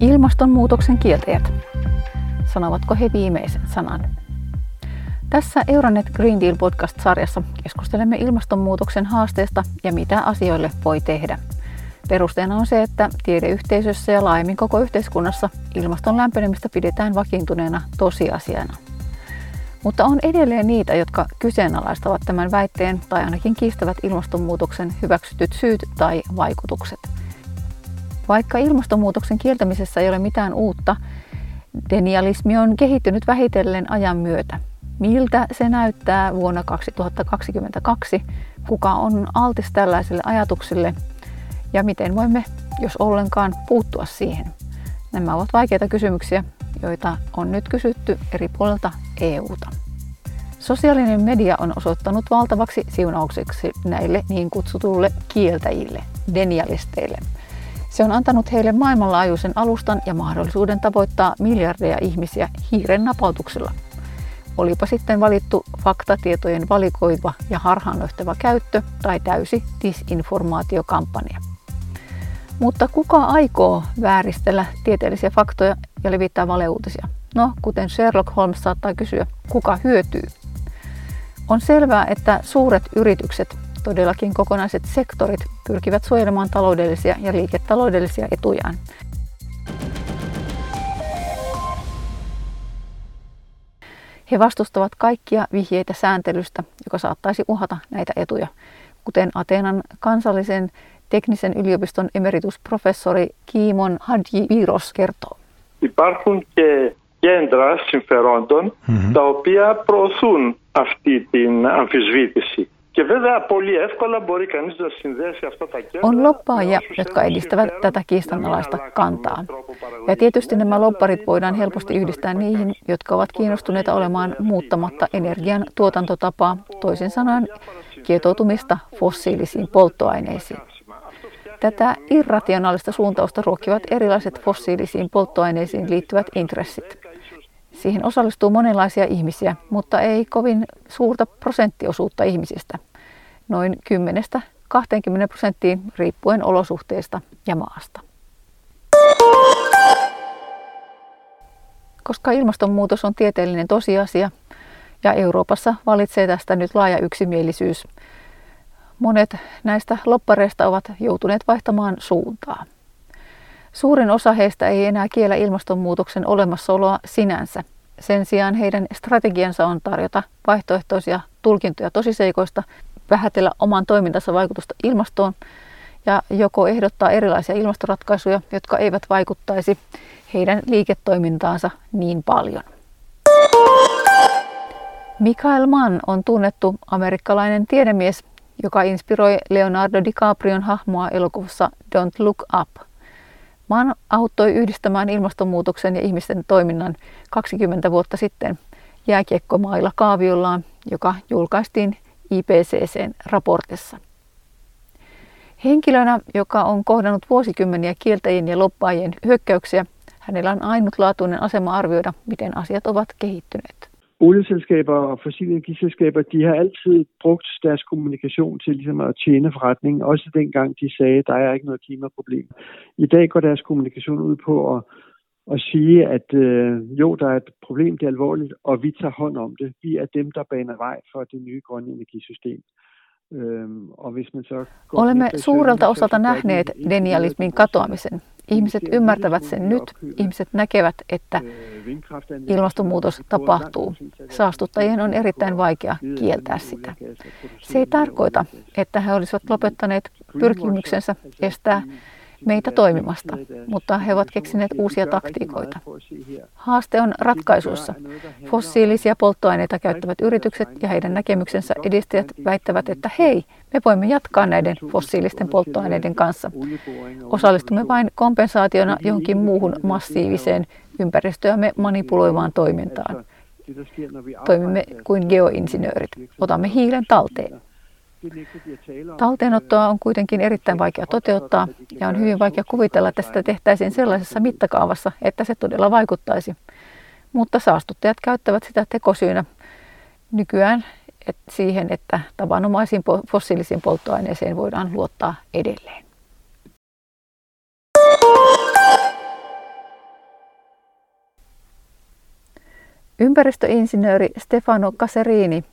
Ilmastonmuutoksen kieltäjät. Sanovatko he viimeisen sanan? Tässä Euronet Green Deal podcast-sarjassa keskustelemme ilmastonmuutoksen haasteesta ja mitä asioille voi tehdä. Perusteena on se, että tiedeyhteisössä ja laajemmin koko yhteiskunnassa ilmaston lämpenemistä pidetään vakiintuneena tosiasiana. Mutta on edelleen niitä, jotka kyseenalaistavat tämän väitteen tai ainakin kiistävät ilmastonmuutoksen hyväksytyt syyt tai vaikutukset – vaikka ilmastonmuutoksen kieltämisessä ei ole mitään uutta, denialismi on kehittynyt vähitellen ajan myötä. Miltä se näyttää vuonna 2022? Kuka on altis tällaisille ajatuksille? Ja miten voimme, jos ollenkaan, puuttua siihen? Nämä ovat vaikeita kysymyksiä, joita on nyt kysytty eri puolilta EUta. Sosiaalinen media on osoittanut valtavaksi siunaukseksi näille niin kutsutulle kieltäjille, denialisteille – se on antanut heille maailmanlaajuisen alustan ja mahdollisuuden tavoittaa miljardeja ihmisiä hiiren napautuksella. Olipa sitten valittu faktatietojen valikoiva ja harhaanjohtava käyttö tai täysi disinformaatiokampanja. Mutta kuka aikoo vääristellä tieteellisiä faktoja ja levittää valeuutisia? No, kuten Sherlock Holmes saattaa kysyä, kuka hyötyy? On selvää, että suuret yritykset Todellakin kokonaiset sektorit pyrkivät suojelemaan taloudellisia ja liiketaloudellisia etujaan. He vastustavat kaikkia vihjeitä sääntelystä, joka saattaisi uhata näitä etuja, kuten Ateenan kansallisen teknisen yliopiston emeritusprofessori Kiimon Hadji Viros kertoo. Υπάρχουν και κέντρα συμφερόντων mm-hmm. τα οποία προωθούν αυτή την αμφισβήτηση. On loppaajia, jotka edistävät tätä kiistanalaista kantaa. Ja tietysti nämä lopparit voidaan helposti yhdistää niihin, jotka ovat kiinnostuneita olemaan muuttamatta energian tuotantotapaa, toisin sanoen kietoutumista fossiilisiin polttoaineisiin. Tätä irrationaalista suuntausta ruokkivat erilaiset fossiilisiin polttoaineisiin liittyvät intressit. Siihen osallistuu monenlaisia ihmisiä, mutta ei kovin suurta prosenttiosuutta ihmisistä – noin 10-20 prosenttiin riippuen olosuhteista ja maasta. Koska ilmastonmuutos on tieteellinen tosiasia ja Euroopassa valitsee tästä nyt laaja yksimielisyys, monet näistä loppareista ovat joutuneet vaihtamaan suuntaa. Suurin osa heistä ei enää kiellä ilmastonmuutoksen olemassaoloa sinänsä. Sen sijaan heidän strategiansa on tarjota vaihtoehtoisia tulkintoja tosiseikoista vähätellä oman toimintansa vaikutusta ilmastoon ja joko ehdottaa erilaisia ilmastoratkaisuja, jotka eivät vaikuttaisi heidän liiketoimintaansa niin paljon. Michael Mann on tunnettu amerikkalainen tiedemies, joka inspiroi Leonardo DiCaprion hahmoa elokuvassa Don't Look Up. Mann auttoi yhdistämään ilmastonmuutoksen ja ihmisten toiminnan 20 vuotta sitten jääkiekkomailla kaaviollaan, joka julkaistiin IPCCn raportissa. Henkilönä, joka on kohdannut vuosikymmeniä kieltäjien ja loppaajien hyökkäyksiä, hänellä on ainutlaatuinen asema arvioida, miten asiat ovat kehittyneet. Olieselskaber og fossile energiselskaber, de har altid brugt deres kommunikation til ligesom at tjene forretningen, også dengang de sagde, at der er ikke noget klimaproblem. I dag går deres kommunikation ud på at at sige, at øh, jo, der er et problem, det er alvorligt, og vi tager hånd om det. Vi er dem, der baner vej for det nye grønne energisystem. Olemme suurelta osalta nähneet denialismin katoamisen. Ihmiset ymmärtävät sen nyt. Ihmiset näkevät, että ilmastonmuutos tapahtuu. Saastuttajien on erittäin vaikea kieltää sitä. Se ei tarkoita, että he olisivat lopettaneet pyrkimyksensä estää meitä toimimasta, mutta he ovat keksineet uusia taktiikoita. Haaste on ratkaisuissa. Fossiilisia polttoaineita käyttävät yritykset ja heidän näkemyksensä edistäjät väittävät, että hei, me voimme jatkaa näiden fossiilisten polttoaineiden kanssa. Osallistumme vain kompensaationa johonkin muuhun massiiviseen ympäristöämme manipuloivaan toimintaan. Toimimme kuin geoinsinöörit. Otamme hiilen talteen. Talteenottoa on kuitenkin erittäin vaikea toteuttaa ja on hyvin vaikea kuvitella, että sitä tehtäisiin sellaisessa mittakaavassa, että se todella vaikuttaisi. Mutta saastuttajat käyttävät sitä tekosyynä nykyään että siihen, että tavanomaisiin fossiilisiin polttoaineeseen voidaan luottaa edelleen. Ympäristöinsinööri Stefano Caserini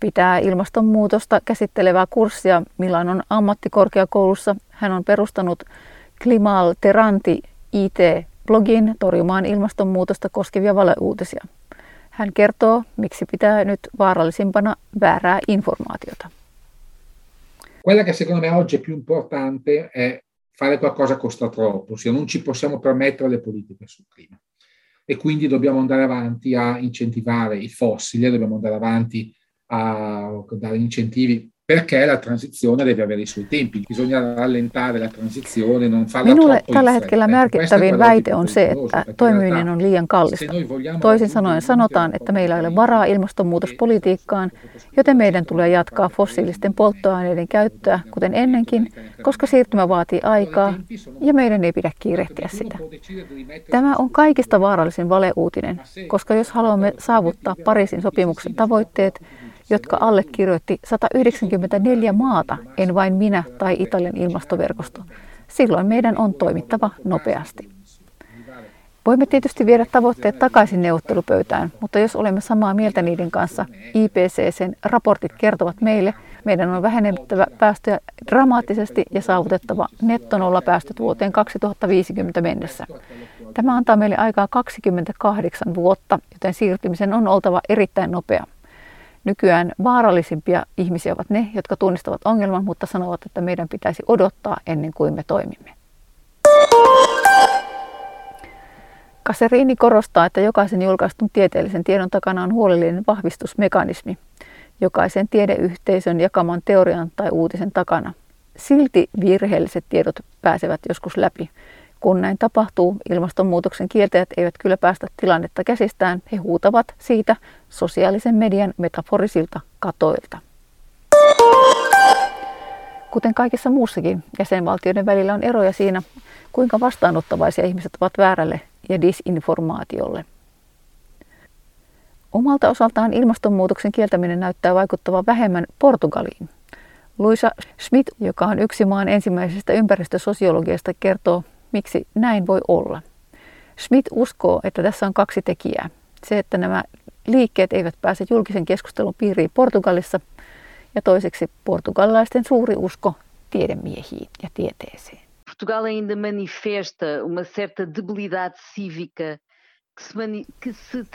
pitää ilmastonmuutosta käsittelevää kurssia Milanon ammattikorkeakoulussa. Hän on perustanut Klimal Teranti IT-blogin torjumaan ilmastonmuutosta koskevia valeuutisia. Hän kertoo, miksi pitää nyt vaarallisimpana väärää informaatiota. Quella che secondo me oggi è più importante è fare qualcosa costa troppo, ossia non ci possiamo permettere le politiche sul clima. E quindi dobbiamo andare avanti a incentivare i fossili, dobbiamo andare avanti a dare incentivi perché la transizione deve avere i suoi tempi. Bisogna rallentare la transizione, non farla Minulle tällä hetkellä merkittävin väite on se, että toimiminen on liian kallista. Toisin sanoen sanotaan, että meillä ei ole varaa ilmastonmuutospolitiikkaan, joten meidän tulee jatkaa fossiilisten polttoaineiden käyttöä, kuten ennenkin, koska siirtymä vaatii aikaa ja meidän ei pidä kiirehtiä sitä. Tämä on kaikista vaarallisin valeuutinen, koska jos haluamme saavuttaa Pariisin sopimuksen tavoitteet, jotka allekirjoitti 194 maata, en vain minä tai Italian ilmastoverkosto. Silloin meidän on toimittava nopeasti. Voimme tietysti viedä tavoitteet takaisin neuvottelupöytään, mutta jos olemme samaa mieltä niiden kanssa, IPCCn raportit kertovat meille, meidän on vähennettävä päästöjä dramaattisesti ja saavutettava nettonolla päästöt vuoteen 2050 mennessä. Tämä antaa meille aikaa 28 vuotta, joten siirtymisen on oltava erittäin nopea. Nykyään vaarallisimpia ihmisiä ovat ne, jotka tunnistavat ongelman, mutta sanovat, että meidän pitäisi odottaa ennen kuin me toimimme. Kaserini korostaa, että jokaisen julkaistun tieteellisen tiedon takana on huolellinen vahvistusmekanismi jokaisen tiedeyhteisön jakaman teorian tai uutisen takana. Silti virheelliset tiedot pääsevät joskus läpi, kun näin tapahtuu, ilmastonmuutoksen kieltäjät eivät kyllä päästä tilannetta käsistään. He huutavat siitä sosiaalisen median metaforisilta katoilta. Kuten kaikessa muussakin, jäsenvaltioiden välillä on eroja siinä, kuinka vastaanottavaisia ihmiset ovat väärälle ja disinformaatiolle. Omalta osaltaan ilmastonmuutoksen kieltäminen näyttää vaikuttavan vähemmän Portugaliin. Luisa Schmidt, joka on yksi maan ensimmäisestä ympäristösosiologiasta, kertoo miksi näin voi olla. Schmidt uskoo, että tässä on kaksi tekijää. Se, että nämä liikkeet eivät pääse julkisen keskustelun piiriin Portugalissa ja toiseksi portugalilaisten suuri usko tiedemiehiin ja tieteeseen. Portugal ainda manifesta uma certa debilidade cívica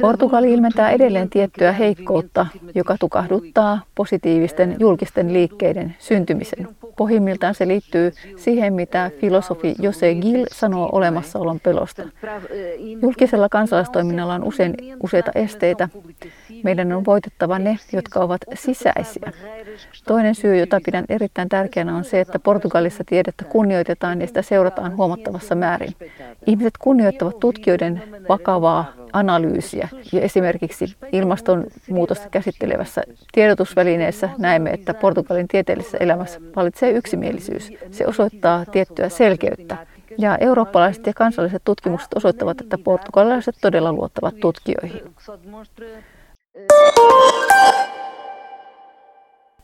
Portugali ilmentää edelleen tiettyä heikkoutta, joka tukahduttaa positiivisten julkisten liikkeiden syntymisen. Pohjimmiltaan se liittyy siihen, mitä filosofi Jose Gil sanoo olemassaolon pelosta. Julkisella kansalaistoiminnalla on usein useita esteitä. Meidän on voitettava ne, jotka ovat sisäisiä. Toinen syy, jota pidän erittäin tärkeänä, on se, että Portugalissa tiedettä kunnioitetaan ja sitä seurataan huomattavassa määrin. Ihmiset kunnioittavat tutkijoiden vakavaa analyysiä. Ja esimerkiksi ilmastonmuutosta käsittelevässä tiedotusvälineessä näemme, että Portugalin tieteellisessä elämässä valitsee yksimielisyys. Se osoittaa tiettyä selkeyttä. Ja eurooppalaiset ja kansalliset tutkimukset osoittavat, että portugalilaiset todella luottavat tutkijoihin.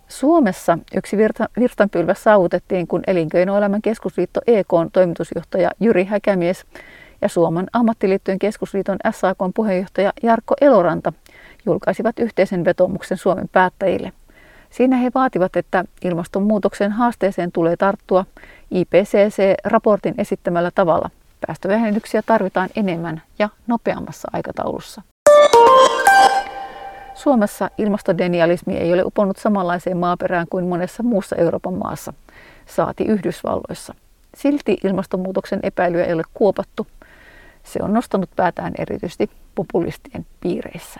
Suomessa yksi virtanpylväs saavutettiin, kun Elinkeinoelämän keskusliitto EK toimitusjohtaja Jyri Häkämies ja Suomen ammattiliittojen keskusliiton SAK puheenjohtaja Jarkko Eloranta julkaisivat yhteisen vetomuksen Suomen päättäjille. Siinä he vaativat, että ilmastonmuutoksen haasteeseen tulee tarttua IPCC-raportin esittämällä tavalla. Päästövähennyksiä tarvitaan enemmän ja nopeammassa aikataulussa. Suomessa ilmastodenialismi ei ole uponnut samanlaiseen maaperään kuin monessa muussa Euroopan maassa, saati Yhdysvalloissa. Silti ilmastonmuutoksen epäilyä ei ole kuopattu. Se on nostanut päätään erityisesti populistien piireissä.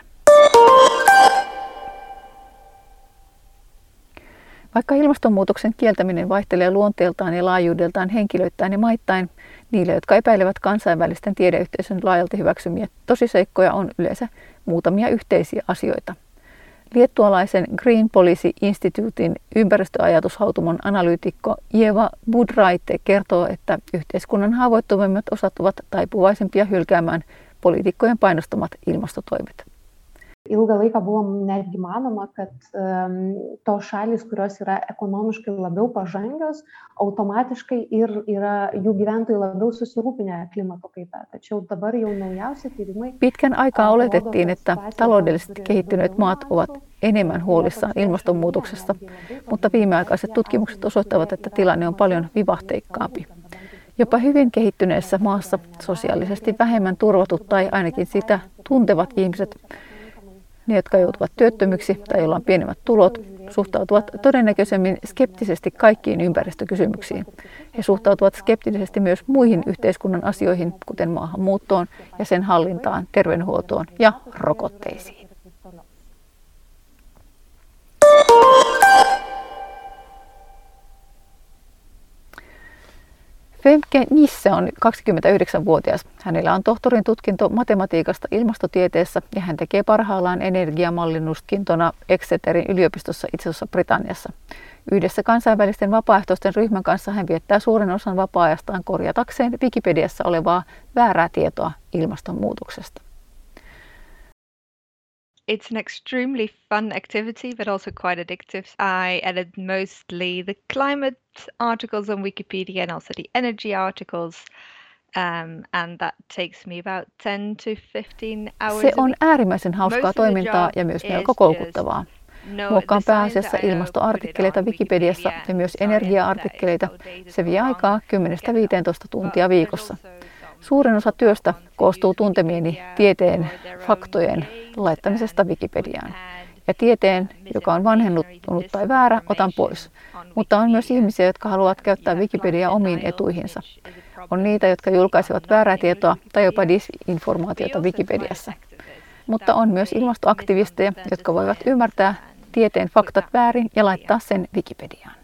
Vaikka ilmastonmuutoksen kieltäminen vaihtelee luonteeltaan ja laajuudeltaan henkilöittäin ja maittain, niille, jotka epäilevät kansainvälisten tiedeyhteisön laajalti hyväksymiä tosiseikkoja, on yleensä muutamia yhteisiä asioita. Liettualaisen Green Policy Instituutin ympäristöajatushautumon analyytikko Jeva Budraite kertoo, että yhteiskunnan haavoittuvimmat osat ovat taipuvaisempia hylkäämään poliitikkojen painostamat ilmastotoimet. Ilgą laiką buvo netgi manoma, kad tos šalis, kurios yra ekonomiškai labiau pažangios, automatiškai ir yra jų gyventojai labiau susirūpinę klimato kaita. Tačiau dabar jau naujausi tyrimai. Pitkän aikaa oletettiin, että taloudellisesti kehittyneet maat ovat enemmän huolissaan ilmastonmuutoksesta, mutta viimeaikaiset tutkimukset osoittavat, että tilanne on paljon vivahteikkaampi. Jopa hyvin kehittyneessä maassa sosiaalisesti vähemmän turvatut tai ainakin sitä tuntevat ihmiset, ne jotka joutuvat työttömyksi tai joilla on pienemmät tulot, suhtautuvat todennäköisemmin skeptisesti kaikkiin ympäristökysymyksiin. He suhtautuvat skeptisesti myös muihin yhteiskunnan asioihin, kuten maahanmuuttoon ja sen hallintaan, terveydenhuoltoon ja rokotteisiin. Femke Nisse on 29-vuotias. Hänellä on tohtorin tutkinto matematiikasta ilmastotieteessä ja hän tekee parhaillaan energiamallinnuskintona Exeterin yliopistossa itse asiassa Britanniassa. Yhdessä kansainvälisten vapaaehtoisten ryhmän kanssa hän viettää suuren osan vapaa-ajastaan korjatakseen Wikipediassa olevaa väärää tietoa ilmastonmuutoksesta. It's an extremely fun activity, but also quite addictive. I edit mostly the climate articles on Wikipedia and also the energy articles. Um, and that takes me about 10 to 15 hours Se on äärimmäisen hauskaa toimintaa ja myös melko koukuttavaa. Muokkaan pääasiassa ilmastoartikkeleita Wikipediassa ja myös energia-artikkeleita. Se vie aikaa 10-15 tuntia viikossa. Suurin osa työstä koostuu tuntemieni tieteen faktojen laittamisesta Wikipediaan. Ja tieteen, joka on vanhennuttunut tai väärä, otan pois. Mutta on myös ihmisiä, jotka haluavat käyttää Wikipediaa omiin etuihinsa. On niitä, jotka julkaisevat väärää tietoa tai jopa disinformaatiota Wikipediassa. Mutta on myös ilmastoaktivisteja, jotka voivat ymmärtää tieteen faktat väärin ja laittaa sen Wikipediaan.